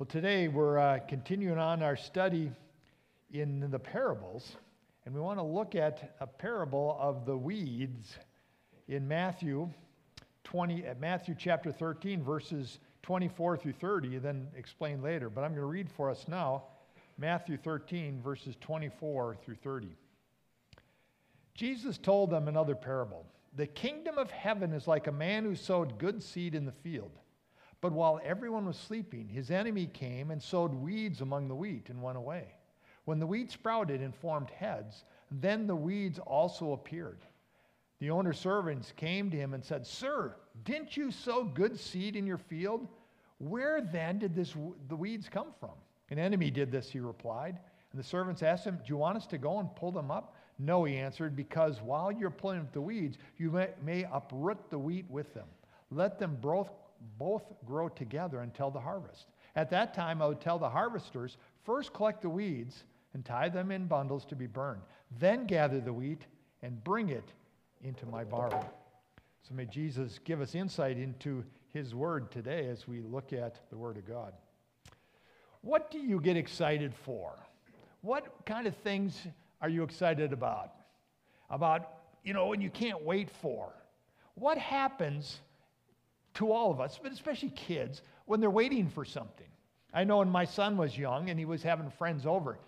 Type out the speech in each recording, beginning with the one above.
Well, today we're uh, continuing on our study in the parables, and we want to look at a parable of the weeds in Matthew 20, at Matthew chapter 13, verses 24 through 30, then explain later. But I'm going to read for us now Matthew 13, verses 24 through 30. Jesus told them another parable. The kingdom of heaven is like a man who sowed good seed in the field. But while everyone was sleeping, his enemy came and sowed weeds among the wheat and went away. When the wheat sprouted and formed heads, then the weeds also appeared. The owner's servants came to him and said, Sir, didn't you sow good seed in your field? Where then did this, the weeds come from? An enemy did this, he replied. And the servants asked him, Do you want us to go and pull them up? No, he answered, because while you're pulling up the weeds, you may, may uproot the wheat with them. Let them both both grow together until the harvest. At that time, I would tell the harvesters first collect the weeds and tie them in bundles to be burned, then gather the wheat and bring it into my barn. So may Jesus give us insight into his word today as we look at the word of God. What do you get excited for? What kind of things are you excited about? About, you know, when you can't wait for? What happens to all of us, but especially kids, when they're waiting for something. I know when my son was young and he was having friends over,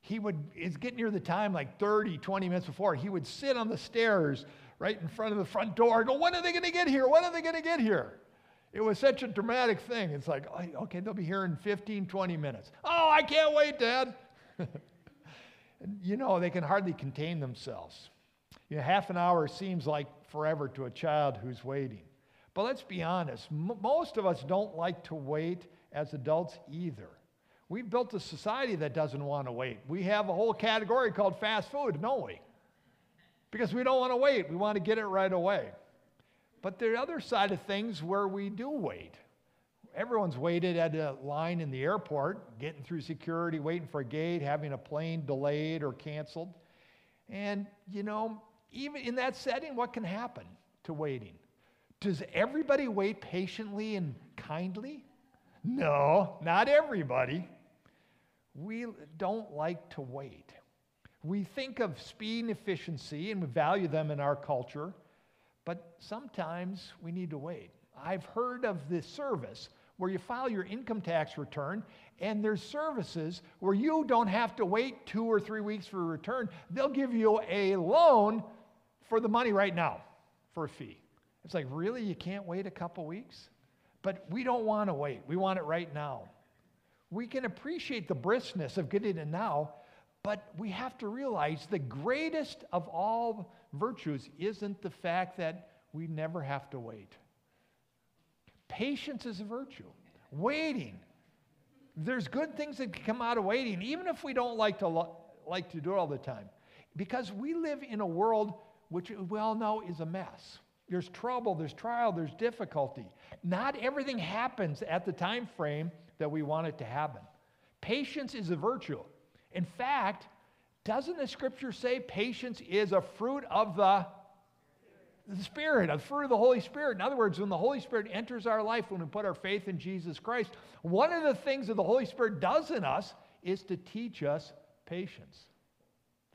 he would, it's getting near the time, like 30, 20 minutes before, he would sit on the stairs right in front of the front door and go, When are they going to get here? When are they going to get here? It was such a dramatic thing. It's like, okay, they'll be here in 15, 20 minutes. Oh, I can't wait, Dad. you know, they can hardly contain themselves. You know, half an hour seems like forever to a child who's waiting. But let's be honest, m- most of us don't like to wait as adults either. We've built a society that doesn't want to wait. We have a whole category called fast food, don't we? Because we don't want to wait, we want to get it right away. But the other side of things where we do wait. Everyone's waited at a line in the airport, getting through security, waiting for a gate, having a plane delayed or canceled. And, you know, even in that setting, what can happen to waiting? Does everybody wait patiently and kindly? No, not everybody. We don't like to wait. We think of speed and efficiency and we value them in our culture, but sometimes we need to wait. I've heard of this service where you file your income tax return and there's services where you don't have to wait two or three weeks for a return. They'll give you a loan for the money right now for a fee. It's like, really? You can't wait a couple weeks? But we don't want to wait. We want it right now. We can appreciate the briskness of getting it now, but we have to realize the greatest of all virtues isn't the fact that we never have to wait. Patience is a virtue. Waiting. There's good things that can come out of waiting, even if we don't like to, lo- like to do it all the time. Because we live in a world which we all know is a mess. There's trouble, there's trial, there's difficulty. Not everything happens at the time frame that we want it to happen. Patience is a virtue. In fact, doesn't the scripture say patience is a fruit of the, the Spirit, a fruit of the Holy Spirit? In other words, when the Holy Spirit enters our life, when we put our faith in Jesus Christ, one of the things that the Holy Spirit does in us is to teach us patience.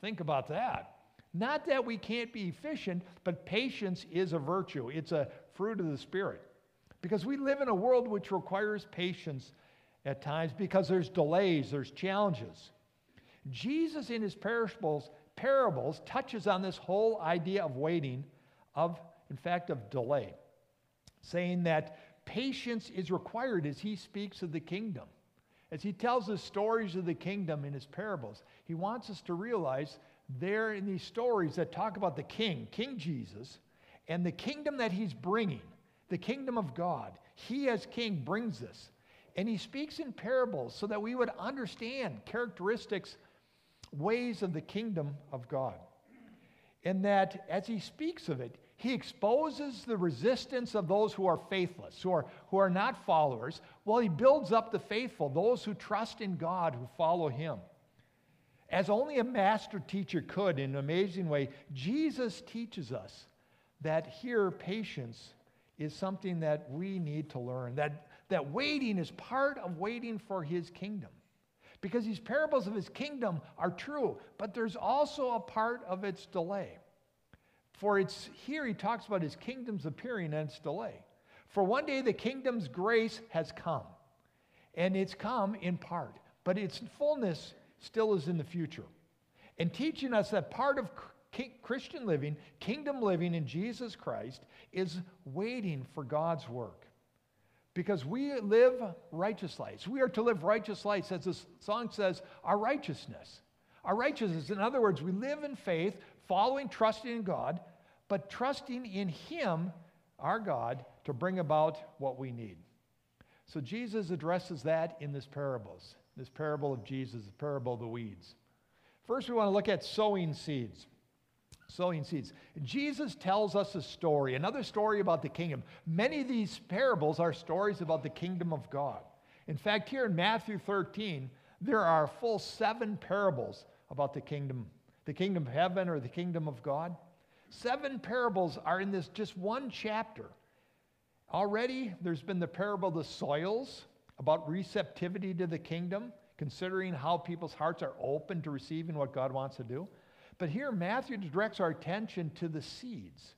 Think about that. Not that we can't be efficient, but patience is a virtue. It's a fruit of the Spirit. Because we live in a world which requires patience at times because there's delays, there's challenges. Jesus in his parables, parables touches on this whole idea of waiting, of in fact of delay, saying that patience is required as he speaks of the kingdom. As he tells the stories of the kingdom in his parables, he wants us to realize there in these stories that talk about the king, King Jesus, and the kingdom that he's bringing, the kingdom of God. He, as king, brings this. And he speaks in parables so that we would understand characteristics, ways of the kingdom of God. And that as he speaks of it, he exposes the resistance of those who are faithless, who are, who are not followers, while he builds up the faithful, those who trust in God, who follow him. As only a master teacher could in an amazing way, Jesus teaches us that here patience is something that we need to learn, that that waiting is part of waiting for his kingdom. Because these parables of his kingdom are true, but there's also a part of its delay. For it's here he talks about his kingdom's appearing and its delay. For one day the kingdom's grace has come, and it's come in part, but its fullness still is in the future. And teaching us that part of Christian living, kingdom living in Jesus Christ, is waiting for God's work. Because we live righteous lives. We are to live righteous lives, as the song says, our righteousness. Our righteousness, in other words, we live in faith, following, trusting in God, but trusting in Him, our God, to bring about what we need. So Jesus addresses that in this parables, this parable of Jesus, the parable of the weeds. First, we want to look at sowing seeds. Sowing seeds. Jesus tells us a story, another story about the kingdom. Many of these parables are stories about the kingdom of God. In fact, here in Matthew 13, there are full seven parables about the kingdom, the kingdom of heaven or the kingdom of God. Seven parables are in this just one chapter. Already, there's been the parable of the soils about receptivity to the kingdom, considering how people's hearts are open to receiving what God wants to do. But here, Matthew directs our attention to the seeds.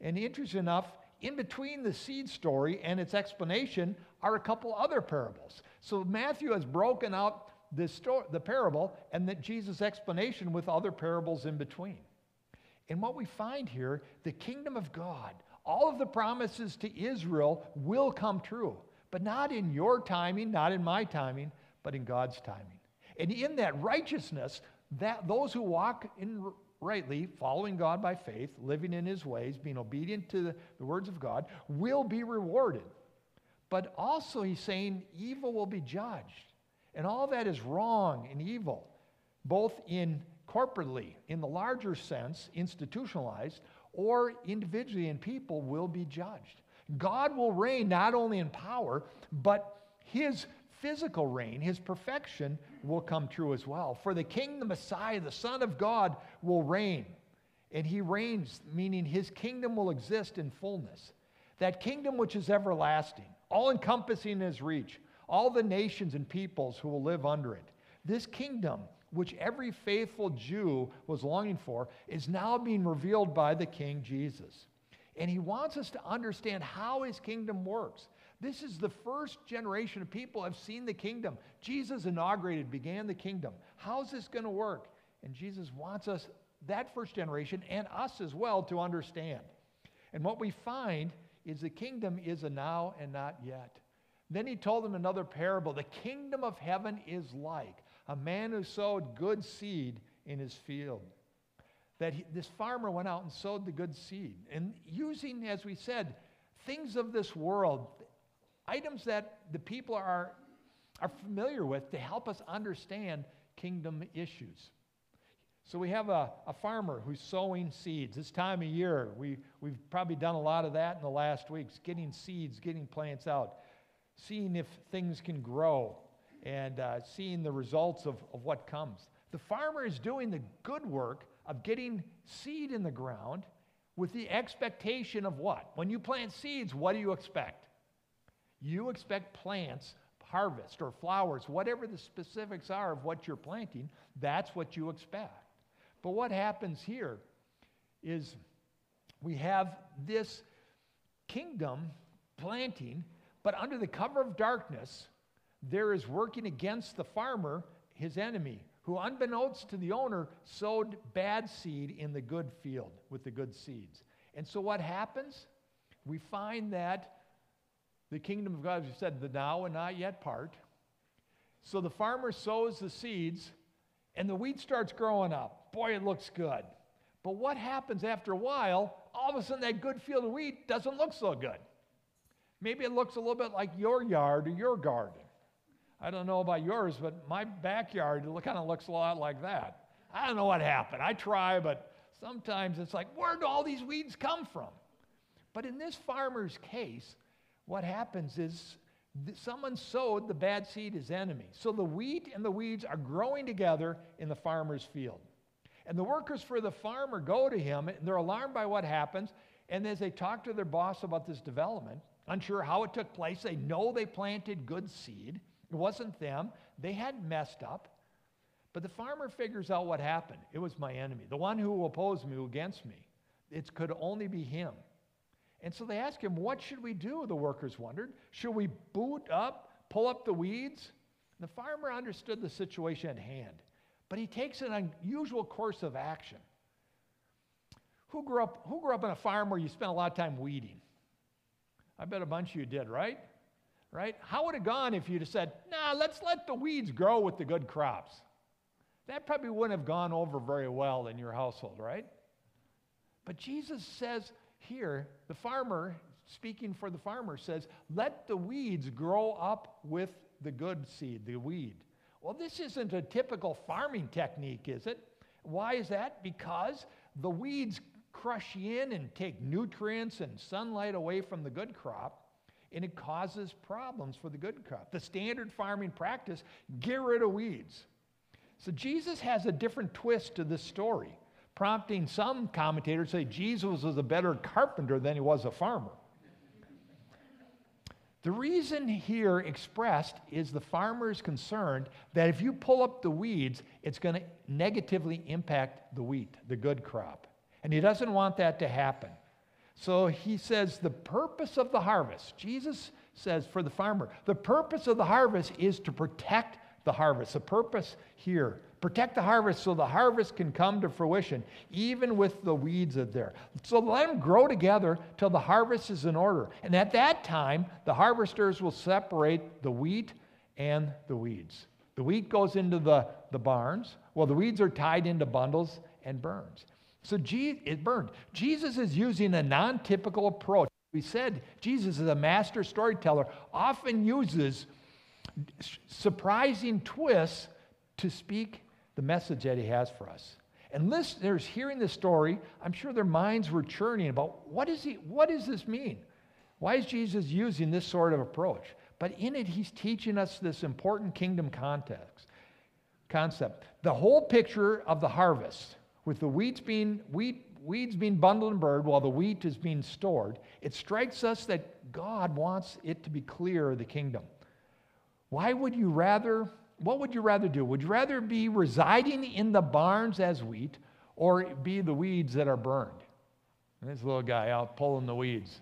And interesting enough, in between the seed story and its explanation are a couple other parables. So Matthew has broken out this story, the parable and that Jesus' explanation with other parables in between. And what we find here, the kingdom of God, all of the promises to Israel will come true, but not in your timing, not in my timing, but in God's timing. And in that righteousness, that those who walk in rightly, following God by faith, living in his ways, being obedient to the, the words of God, will be rewarded. But also, he's saying evil will be judged. And all that is wrong and evil, both in corporately, in the larger sense, institutionalized, or individually in people, will be judged. God will reign not only in power, but his physical reign, his perfection, will come true as well. For the king, the Messiah, the Son of God, will reign. And he reigns, meaning his kingdom will exist in fullness. That kingdom which is everlasting, all encompassing in his reach, all the nations and peoples who will live under it. This kingdom, which every faithful Jew was longing for, is now being revealed by the King Jesus. And he wants us to understand how his kingdom works. This is the first generation of people have seen the kingdom. Jesus inaugurated, began the kingdom. How's this going to work? And Jesus wants us, that first generation, and us as well, to understand. And what we find is the kingdom is a now and not yet. Then he told them another parable. The kingdom of heaven is like a man who sowed good seed in his field. That he, this farmer went out and sowed the good seed. And using, as we said, things of this world, items that the people are, are familiar with to help us understand kingdom issues. So we have a, a farmer who's sowing seeds. This time of year, we, we've probably done a lot of that in the last weeks, getting seeds, getting plants out, seeing if things can grow, and uh, seeing the results of, of what comes. The farmer is doing the good work of getting seed in the ground with the expectation of what? When you plant seeds, what do you expect? You expect plants, harvest, or flowers, whatever the specifics are of what you're planting, that's what you expect. But what happens here is we have this kingdom planting, but under the cover of darkness, there is working against the farmer, his enemy, who, unbeknownst to the owner, sowed bad seed in the good field with the good seeds. And so what happens? We find that the kingdom of God, as we said, the now and not yet part. So the farmer sows the seeds, and the wheat starts growing up. Boy, it looks good. But what happens after a while? All of a sudden, that good field of wheat doesn't look so good. Maybe it looks a little bit like your yard or your garden. I don't know about yours, but my backyard kind of looks a lot like that. I don't know what happened. I try, but sometimes it's like, where do all these weeds come from? But in this farmer's case, what happens is someone sowed the bad seed as enemy. So the wheat and the weeds are growing together in the farmer's field. And the workers for the farmer go to him and they're alarmed by what happens. And as they talk to their boss about this development, unsure how it took place. They know they planted good seed. It wasn't them, they hadn't messed up. But the farmer figures out what happened. It was my enemy, the one who opposed me, who against me. It could only be him. And so they ask him, What should we do? The workers wondered. Should we boot up, pull up the weeds? The farmer understood the situation at hand, but he takes an unusual course of action. Who grew up, who grew up in a farm where you spent a lot of time weeding? I bet a bunch of you did, right? Right? How would it have gone if you'd have said, nah, let's let the weeds grow with the good crops? That probably wouldn't have gone over very well in your household, right? But Jesus says here, the farmer, speaking for the farmer, says, let the weeds grow up with the good seed, the weed. Well, this isn't a typical farming technique, is it? Why is that? Because the weeds crush in and take nutrients and sunlight away from the good crop, and it causes problems for the good crop. The standard farming practice get rid of weeds. So Jesus has a different twist to this story, prompting some commentators to say Jesus was a better carpenter than he was a farmer. The reason here expressed is the farmer is concerned that if you pull up the weeds, it's going to negatively impact the wheat, the good crop. And he doesn't want that to happen. So he says the purpose of the harvest, Jesus says for the farmer, the purpose of the harvest is to protect the harvest. The purpose here, protect the harvest so the harvest can come to fruition, even with the weeds of there. So let them grow together till the harvest is in order. And at that time, the harvesters will separate the wheat and the weeds. The wheat goes into the, the barns, while the weeds are tied into bundles and burns. So Je- it burned. Jesus is using a non typical approach. We said Jesus is a master storyteller, often uses surprising twists to speak the message that he has for us. And listeners hearing the story, I'm sure their minds were churning about what, is he, what does this mean? Why is Jesus using this sort of approach? But in it, he's teaching us this important kingdom context, concept. The whole picture of the harvest, with the weeds being, wheat, weeds being bundled and burned while the wheat is being stored, it strikes us that God wants it to be clear the kingdom. Why would you rather, what would you rather do? Would you rather be residing in the barns as wheat or be the weeds that are burned? And this little guy out pulling the weeds.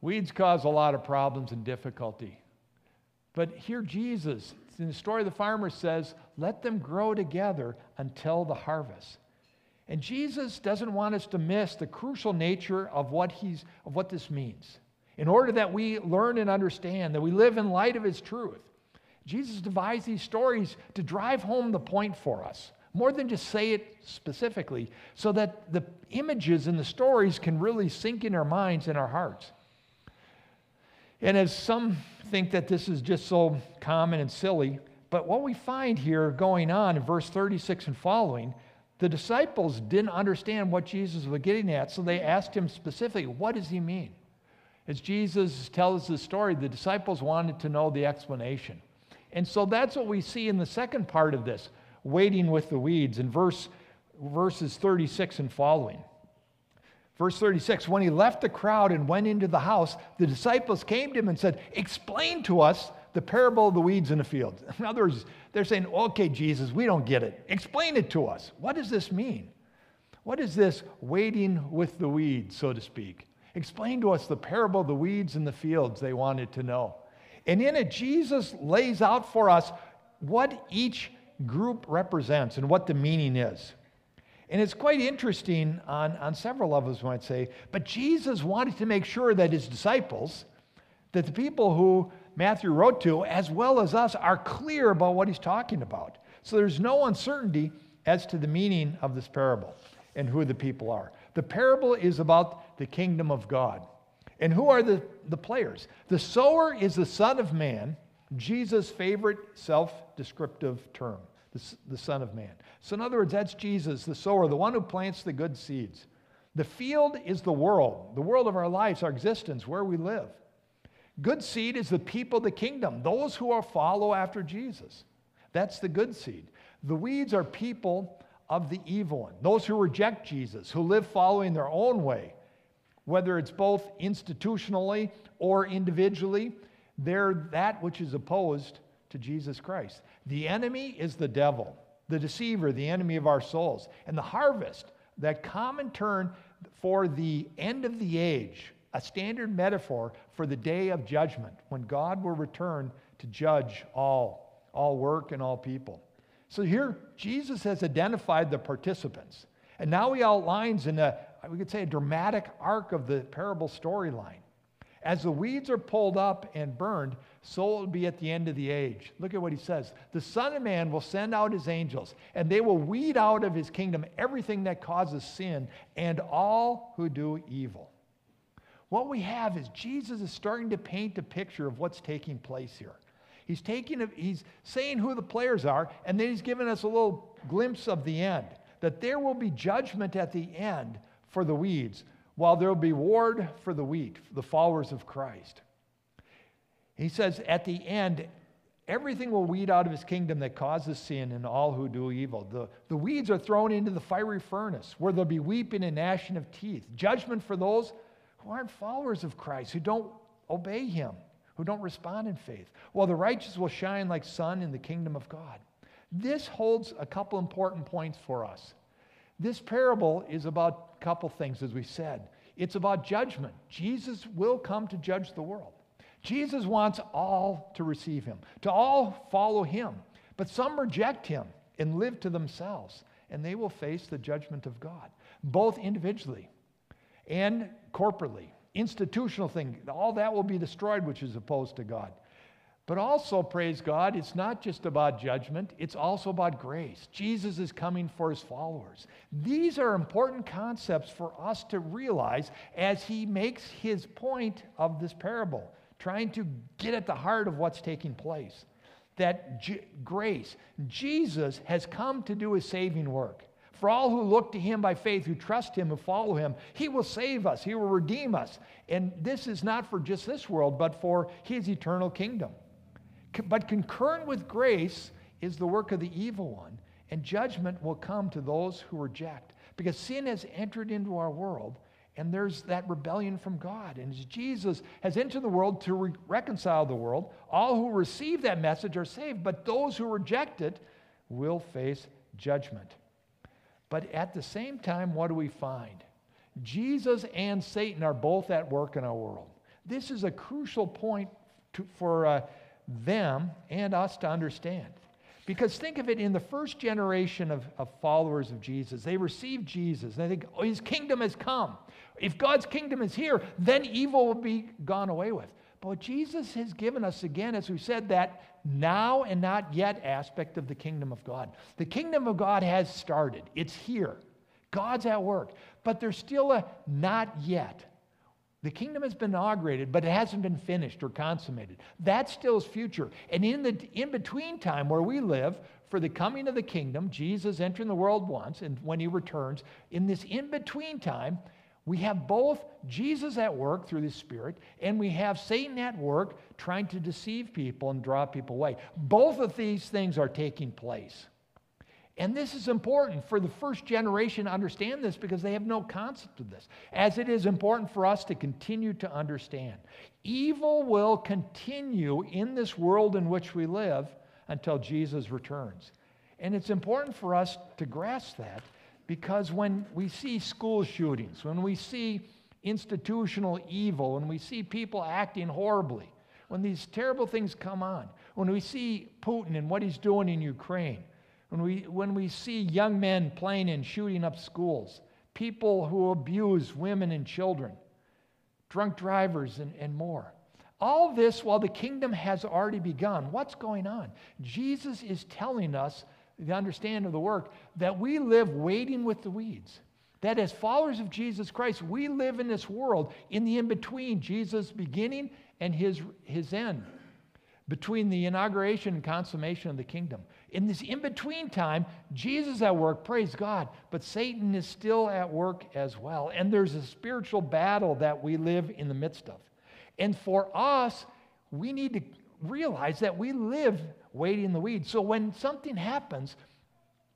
Weeds cause a lot of problems and difficulty. But here, Jesus, in the story of the farmer, says, let them grow together until the harvest. And Jesus doesn't want us to miss the crucial nature of what, he's, of what this means in order that we learn and understand, that we live in light of His truth. Jesus devised these stories to drive home the point for us, more than just say it specifically, so that the images and the stories can really sink in our minds and our hearts. And as some think that this is just so common and silly, but what we find here going on in verse 36 and following, the disciples didn't understand what Jesus was getting at, so they asked him specifically, What does he mean? As Jesus tells the story, the disciples wanted to know the explanation. And so that's what we see in the second part of this, waiting with the weeds, in verse, verses 36 and following. Verse 36 When he left the crowd and went into the house, the disciples came to him and said, Explain to us the parable of the weeds in the field. In other words, they're saying, Okay, Jesus, we don't get it. Explain it to us. What does this mean? What is this waiting with the weeds, so to speak? Explain to us the parable of the weeds in the fields, they wanted to know. And in it, Jesus lays out for us what each group represents and what the meaning is. And it's quite interesting on, on several levels, I might say. But Jesus wanted to make sure that his disciples, that the people who Matthew wrote to, as well as us, are clear about what he's talking about. So there's no uncertainty as to the meaning of this parable and who the people are. The parable is about the kingdom of God. And who are the, the players? The sower is the Son of Man, Jesus' favorite self descriptive term, the, Son of Man. So, in other words, that's Jesus, the sower, the one who plants the good seeds. The field is the world, the world of our lives, our existence, where we live. Good seed is the people, the kingdom, those who are follow after Jesus. That's the good seed. The weeds are people of the evil one, those who reject Jesus, who live following their own way, whether it's both institutionally or individually, they're that which is opposed to Jesus Christ. The enemy is the devil, the deceiver, the enemy of our souls. And the harvest, that common term for the end of the age, a standard metaphor for the day of judgment when God will return to judge all, all work and all people. So here, Jesus has identified the participants. And now he outlines in a, we could say, a dramatic arc of the parable storyline. As the weeds are pulled up and burned, so it will be at the end of the age. Look at what he says. The Son of Man will send out his angels, and they will weed out of his kingdom everything that causes sin and all who do evil. What we have is Jesus is starting to paint a picture of what's taking place here. He's taking a, he's saying who the players are, and then he's giving us a little glimpse of the end. That there will be judgment at the end for the weeds, while there will be reward for the wheat, the followers of Christ. He says, at the end, everything will weed out of his kingdom that causes sin and all who do evil. The, the weeds are thrown into the fiery furnace where there'll be weeping and gnashing of teeth. Judgment for those who aren't followers of Christ, who don't obey him, who don't respond in faith. While the righteous will shine like sun in the kingdom of God. This holds a couple important points for us. This parable is about a couple things, as we said. It's about judgment. Jesus will come to judge the world. Jesus wants all to receive him, to all follow him. But some reject him and live to themselves, and they will face the judgment of God, both individually and corporately. Institutional thing, all that will be destroyed, which is opposed to God. But also, praise God, it's not just about judgment, it's also about grace. Jesus is coming for his followers. These are important concepts for us to realize as he makes his point of this parable, trying to get at the heart of what's taking place. That grace, Jesus has come to do his saving work. For all who look to him by faith, who trust him, who follow him, he will save us, he will redeem us. And this is not for just this world, but for his eternal kingdom. But concurrent with grace is the work of the evil one, and judgment will come to those who reject. Because sin has entered into our world, and there's that rebellion from God. And Jesus has entered the world to re- reconcile the world, all who receive that message are saved, but those who reject it will face judgment. But at the same time, what do we find? Jesus and Satan are both at work in our world. This is a crucial point to, for. Uh, them and us to understand. Because think of it in the first generation of, of followers of Jesus, they received Jesus. They think, oh, his kingdom has come. If God's kingdom is here, then evil will be gone away with. But Jesus has given us, again, as we said, that now and not yet aspect of the kingdom of God. The kingdom of God has started, it's here. God's at work. But there's still a not yet. The kingdom has been inaugurated, but it hasn't been finished or consummated. That still is future. And in the in between time where we live, for the coming of the kingdom, Jesus entering the world once, and when he returns, in this in between time, we have both Jesus at work through the Spirit, and we have Satan at work trying to deceive people and draw people away. Both of these things are taking place. And this is important for the first generation to understand this because they have no concept of this, as it is important for us to continue to understand. Evil will continue in this world in which we live until Jesus returns. And it's important for us to grasp that because when we see school shootings, when we see institutional evil, when we see people acting horribly, when these terrible things come on, when we see Putin and what he's doing in Ukraine, when we, when we see young men playing and shooting up schools, people who abuse women and children, drunk drivers, and, and more. All this while the kingdom has already begun. What's going on? Jesus is telling us, the understanding of the work, that we live waiting with the weeds. That as followers of Jesus Christ, we live in this world in the in between Jesus' beginning and his, his end, between the inauguration and consummation of the kingdom. In this in between time, Jesus at work, praise God, but Satan is still at work as well. And there's a spiritual battle that we live in the midst of. And for us, we need to realize that we live waiting in the weeds. So when something happens,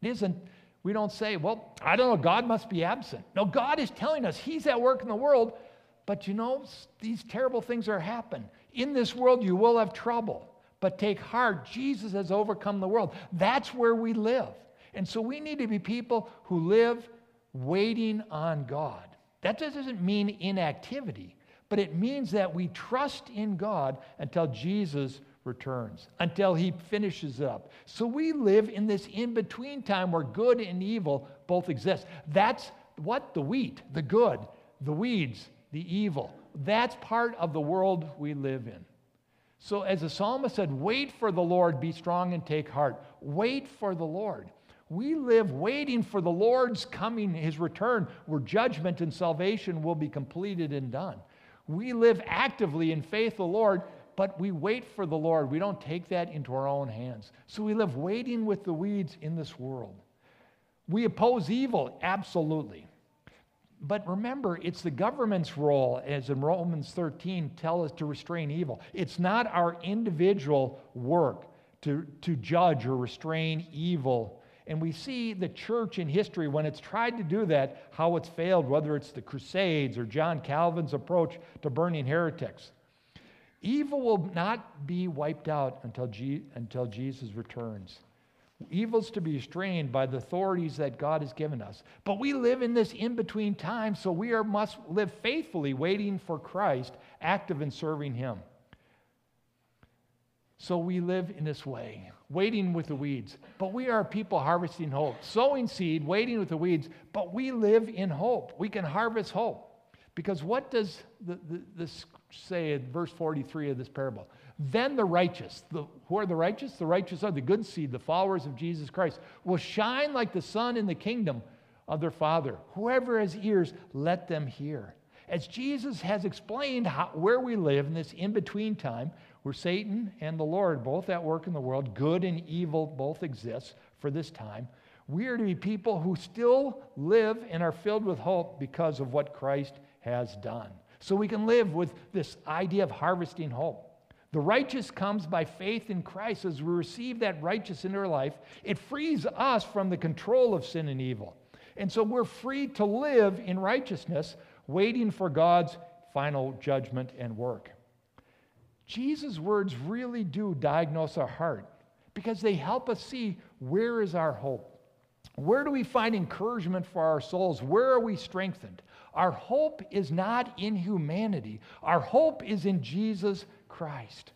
it isn't, we don't say, well, I don't know, God must be absent. No, God is telling us He's at work in the world. But you know, these terrible things are happening. In this world, you will have trouble. But take heart, Jesus has overcome the world. That's where we live. And so we need to be people who live waiting on God. That doesn't mean inactivity, but it means that we trust in God until Jesus returns, until he finishes up. So we live in this in between time where good and evil both exist. That's what the wheat, the good, the weeds, the evil. That's part of the world we live in. So, as the psalmist said, wait for the Lord, be strong and take heart. Wait for the Lord. We live waiting for the Lord's coming, his return, where judgment and salvation will be completed and done. We live actively in faith the Lord, but we wait for the Lord. We don't take that into our own hands. So we live waiting with the weeds in this world. We oppose evil, absolutely. But remember, it's the government's role, as in Romans 13 tell us to restrain evil. It's not our individual work to, to judge or restrain evil. And we see the church in history, when it's tried to do that, how it's failed, whether it's the Crusades or John Calvin's approach to burning heretics. Evil will not be wiped out until, until Jesus returns. Evil's to be restrained by the authorities that God has given us. But we live in this in between time, so we are, must live faithfully, waiting for Christ, active in serving Him. So we live in this way, waiting with the weeds. But we are people harvesting hope, sowing seed, waiting with the weeds, but we live in hope. We can harvest hope. Because what does the, the, this say in verse 43 of this parable? Then the righteous, the, who are the righteous? The righteous are the good seed, the followers of Jesus Christ, will shine like the sun in the kingdom of their Father. Whoever has ears, let them hear. As Jesus has explained how, where we live in this in between time, where Satan and the Lord both at work in the world, good and evil both exist for this time, we are to be people who still live and are filled with hope because of what Christ has done. So we can live with this idea of harvesting hope. The righteous comes by faith in Christ. As we receive that righteous in our life, it frees us from the control of sin and evil. And so we're free to live in righteousness, waiting for God's final judgment and work. Jesus' words really do diagnose our heart because they help us see where is our hope. Where do we find encouragement for our souls? Where are we strengthened? Our hope is not in humanity. Our hope is in Jesus Christ.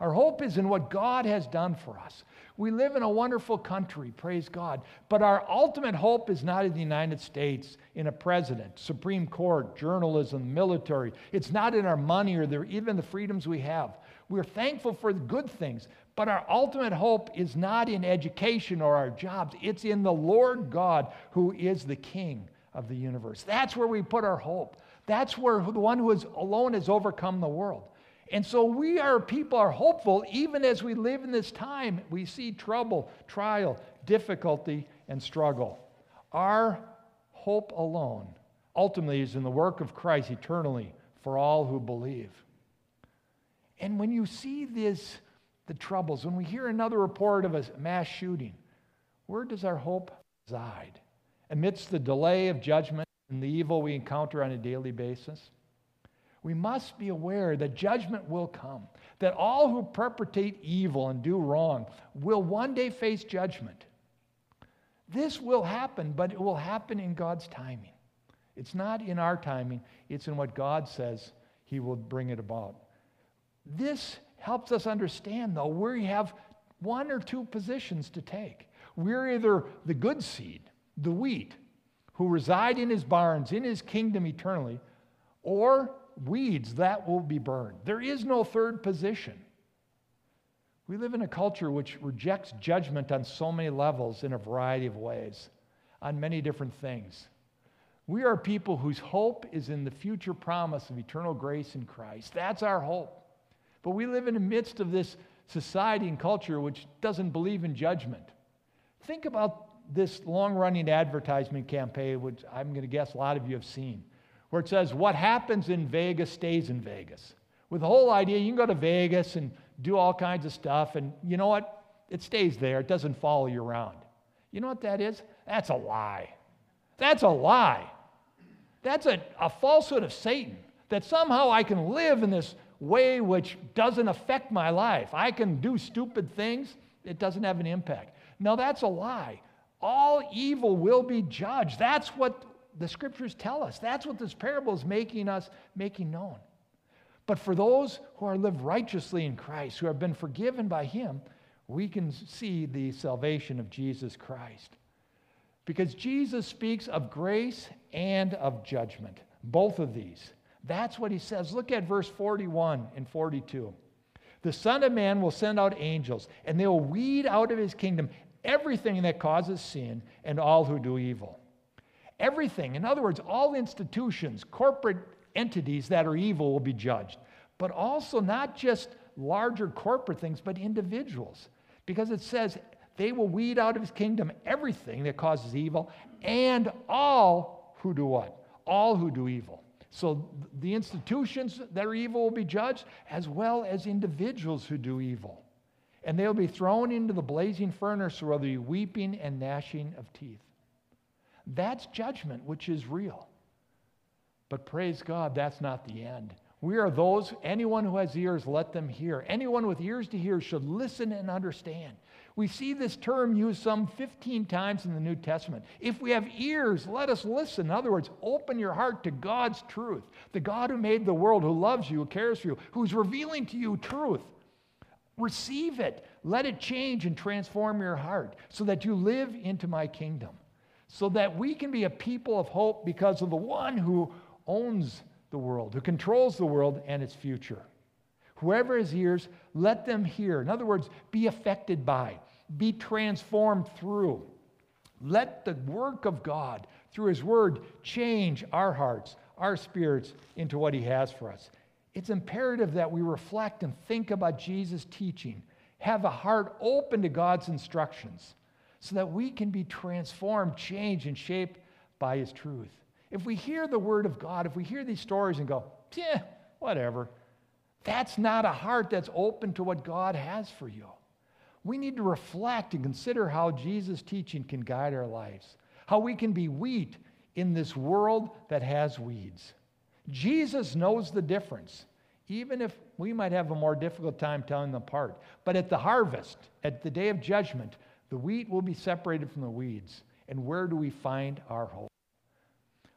Our hope is in what God has done for us. We live in a wonderful country, praise God. But our ultimate hope is not in the United States, in a president, Supreme Court, journalism, military. It's not in our money or even the freedoms we have. We're thankful for the good things, but our ultimate hope is not in education or our jobs. It's in the Lord God who is the King of the universe. That's where we put our hope. That's where the one who is alone has overcome the world. And so we are people are hopeful even as we live in this time. We see trouble, trial, difficulty, and struggle. Our hope alone ultimately is in the work of Christ eternally for all who believe. And when you see this, the troubles, when we hear another report of a mass shooting, where does our hope reside? Amidst the delay of judgment and the evil we encounter on a daily basis? we must be aware that judgment will come, that all who perpetrate evil and do wrong will one day face judgment. This will happen, but it will happen in God's timing. It's not in our timing, it's in what God says He will bring it about. This helps us understand, though, we have one or two positions to take. We're either the good seed, the wheat, who reside in his barns, in his kingdom eternally, or weeds, that will be burned. There is no third position. We live in a culture which rejects judgment on so many levels in a variety of ways, on many different things. We are people whose hope is in the future promise of eternal grace in Christ. That's our hope. But we live in the midst of this society and culture which doesn't believe in judgment. Think about this long running advertisement campaign, which I'm going to guess a lot of you have seen where it says, What happens in Vegas stays in Vegas. With the whole idea, you can go to Vegas and do all kinds of stuff, and you know what? It stays there, it doesn't follow you around. You know what that is? That's a lie. That's a lie. That's a, a falsehood of Satan. That somehow I can live in this way which doesn't affect my life. I can do stupid things, it doesn't have an impact. Now, that's a lie. All evil will be judged. That's what the scriptures tell us. That's what this parable is making us making known. But for those who are lived righteously in Christ, who have been forgiven by Him, we can see the salvation of Jesus Christ. Because Jesus speaks of grace and of judgment, both of these. That's what he says. Look at verse 41 and 42. The Son of Man will send out angels, and they will weed out of his kingdom everything that causes sin and all who do evil. Everything, in other words, all institutions, corporate entities that are evil will be judged, but also not just larger corporate things, but individuals. Because it says they will weed out of his kingdom everything that causes evil and all who do what? All who do evil. So the institutions that are evil will be judged, as well as individuals who do evil. And they'll be thrown into the blazing furnace where there'll be weeping and gnashing of teeth. That's judgment, which is real. But praise God, that's not the end. We are those, anyone who has ears, let them hear. Anyone with ears to hear should listen and understand. We see this term used some 15 times in the New Testament. If we have ears, let us listen. In other words, open your heart to God's truth. The God who made the world, who loves you, who cares for you, who's revealing to you truth. Receive it. Let it change and transform your heart so that you live into my kingdom. So that we can be a people of hope because of the one who owns the world, who controls the world and its future. Whoever has ears, let them hear. In other words, be affected by, be transformed through. Let the work of God through His Word change our hearts, our spirits into what He has for us. It's imperative that we reflect and think about Jesus' teaching, have a heart open to God's instructions, so that we can be transformed, changed, and shaped by His truth. If we hear the Word of God, if we hear these stories and go, yeah, whatever, that's not a heart that's open to what God has for you. We need to reflect and consider how Jesus' teaching can guide our lives, how we can be wheat in this world that has weeds. Jesus knows the difference, even if we might have a more difficult time telling them apart. But at the harvest, at the day of judgment, the wheat will be separated from the weeds. And where do we find our hope?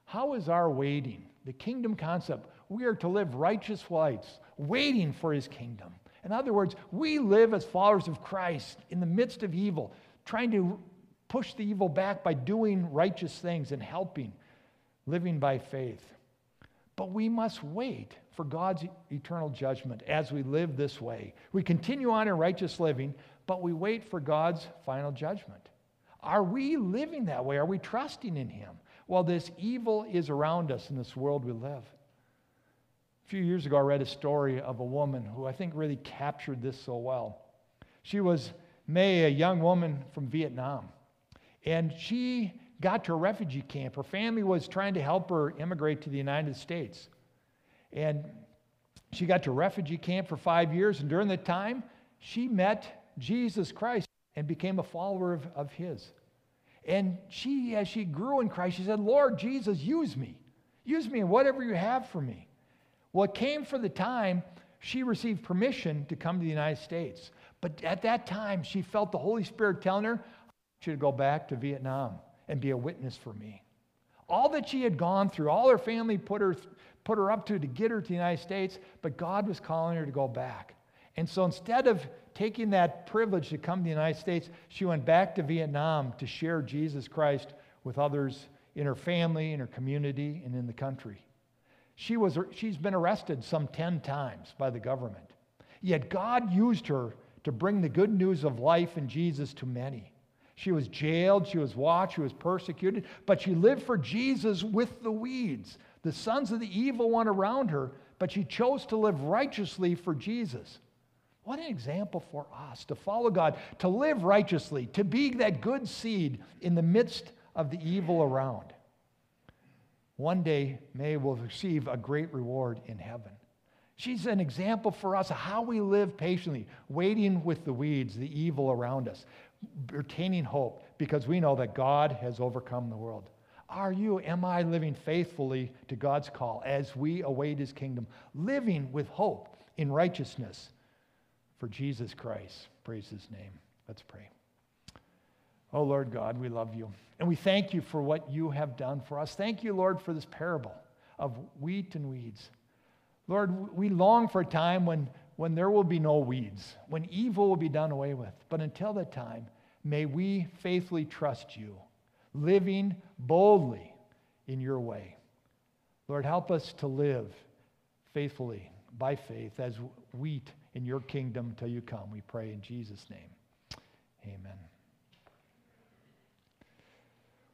How is our waiting? The kingdom concept. We are to live righteous lives, waiting for his kingdom. In other words, we live as followers of Christ in the midst of evil, trying to push the evil back by doing righteous things and helping, living by faith. But we must wait for God's eternal judgment as we live this way. We continue on in righteous living, but we wait for God's final judgment. Are we living that way? Are we trusting in Him while this evil is around us in this world we live? A few years ago, I read a story of a woman who I think really captured this so well. She was May, a young woman from Vietnam, and she got to a refugee camp. Her family was trying to help her immigrate to the United States. And she got to a refugee camp for five years, and during that time, she met Jesus Christ and became a follower of, of his. And she, as she grew in Christ, she said, Lord Jesus, use me. Use me in whatever you have for me. Well, it came for the time she received permission to come to the United States. But at that time, she felt the Holy Spirit telling her she should go back to Vietnam and be a witness for me. All that she had gone through, all her family put her, put her up to to get her to the United States, but God was calling her to go back. And so instead of taking that privilege to come to the United States, she went back to Vietnam to share Jesus Christ with others in her family, in her community, and in the country. She was, she's been arrested some 10 times by the government. Yet God used her to bring the good news of life in Jesus to many. She was jailed, she was watched, she was persecuted, but she lived for Jesus with the weeds, the sons of the evil one around her, but she chose to live righteously for Jesus. What an example for us to follow God, to live righteously, to be that good seed in the midst of the evil around. One day, May will receive a great reward in heaven. She's an example for us of how we live patiently, waiting with the weeds, the evil around us, retaining hope, because we know that God has overcome the world. Are you, am I living faithfully to God's call as we await his kingdom, living with hope in righteousness for Jesus Christ? Praise his name. Let's pray. Oh, Lord God, we love you. And we thank you for what you have done for us. Thank you, Lord, for this parable of wheat and weeds. Lord, we long for a time when, when there will be no weeds, when evil will be done away with. But until that time, may we faithfully trust you, living boldly in your way. Lord, help us to live faithfully by faith as wheat in your kingdom till you come. We pray in Jesus' name. Amen.